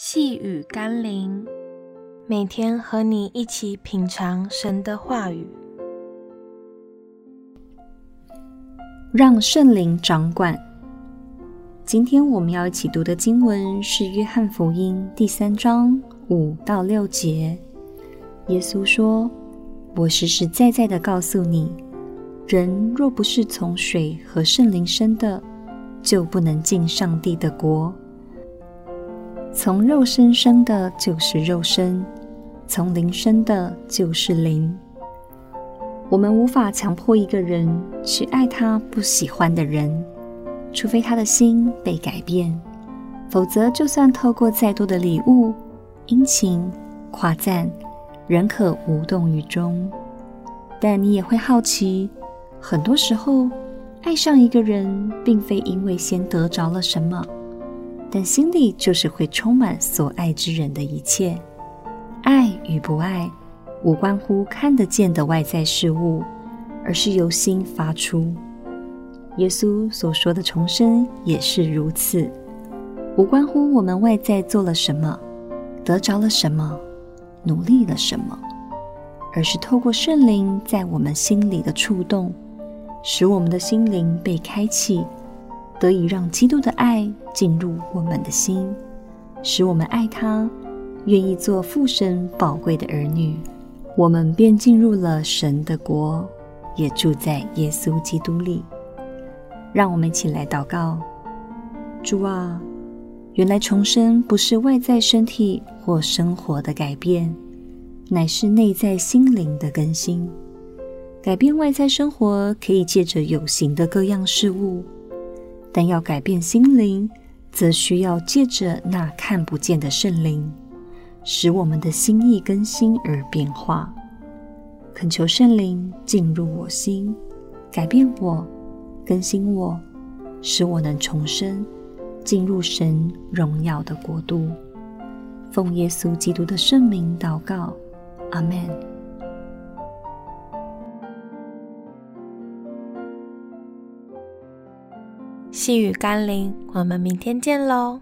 细雨甘霖，每天和你一起品尝神的话语，让圣灵掌管。今天我们要一起读的经文是《约翰福音》第三章五到六节。耶稣说：“我实实在在的告诉你，人若不是从水和圣灵生的，就不能进上帝的国。”从肉身生的就是肉身，从灵生的就是灵。我们无法强迫一个人去爱他不喜欢的人，除非他的心被改变，否则就算透过再多的礼物、殷勤、夸赞，仍可无动于衷。但你也会好奇，很多时候爱上一个人，并非因为先得着了什么。但心里就是会充满所爱之人的一切。爱与不爱，无关乎看得见的外在事物，而是由心发出。耶稣所说的重生也是如此，无关乎我们外在做了什么，得着了什么，努力了什么，而是透过圣灵在我们心里的触动，使我们的心灵被开启。得以让基督的爱进入我们的心，使我们爱他，愿意做父神宝贵的儿女，我们便进入了神的国，也住在耶稣基督里。让我们一起来祷告：主啊，原来重生不是外在身体或生活的改变，乃是内在心灵的更新。改变外在生活，可以借着有形的各样事物。但要改变心灵，则需要借着那看不见的圣灵，使我们的心意更新而变化。恳求圣灵进入我心，改变我，更新我，使我能重生，进入神荣耀的国度。奉耶稣基督的圣名祷告，阿门。细雨甘霖，我们明天见喽。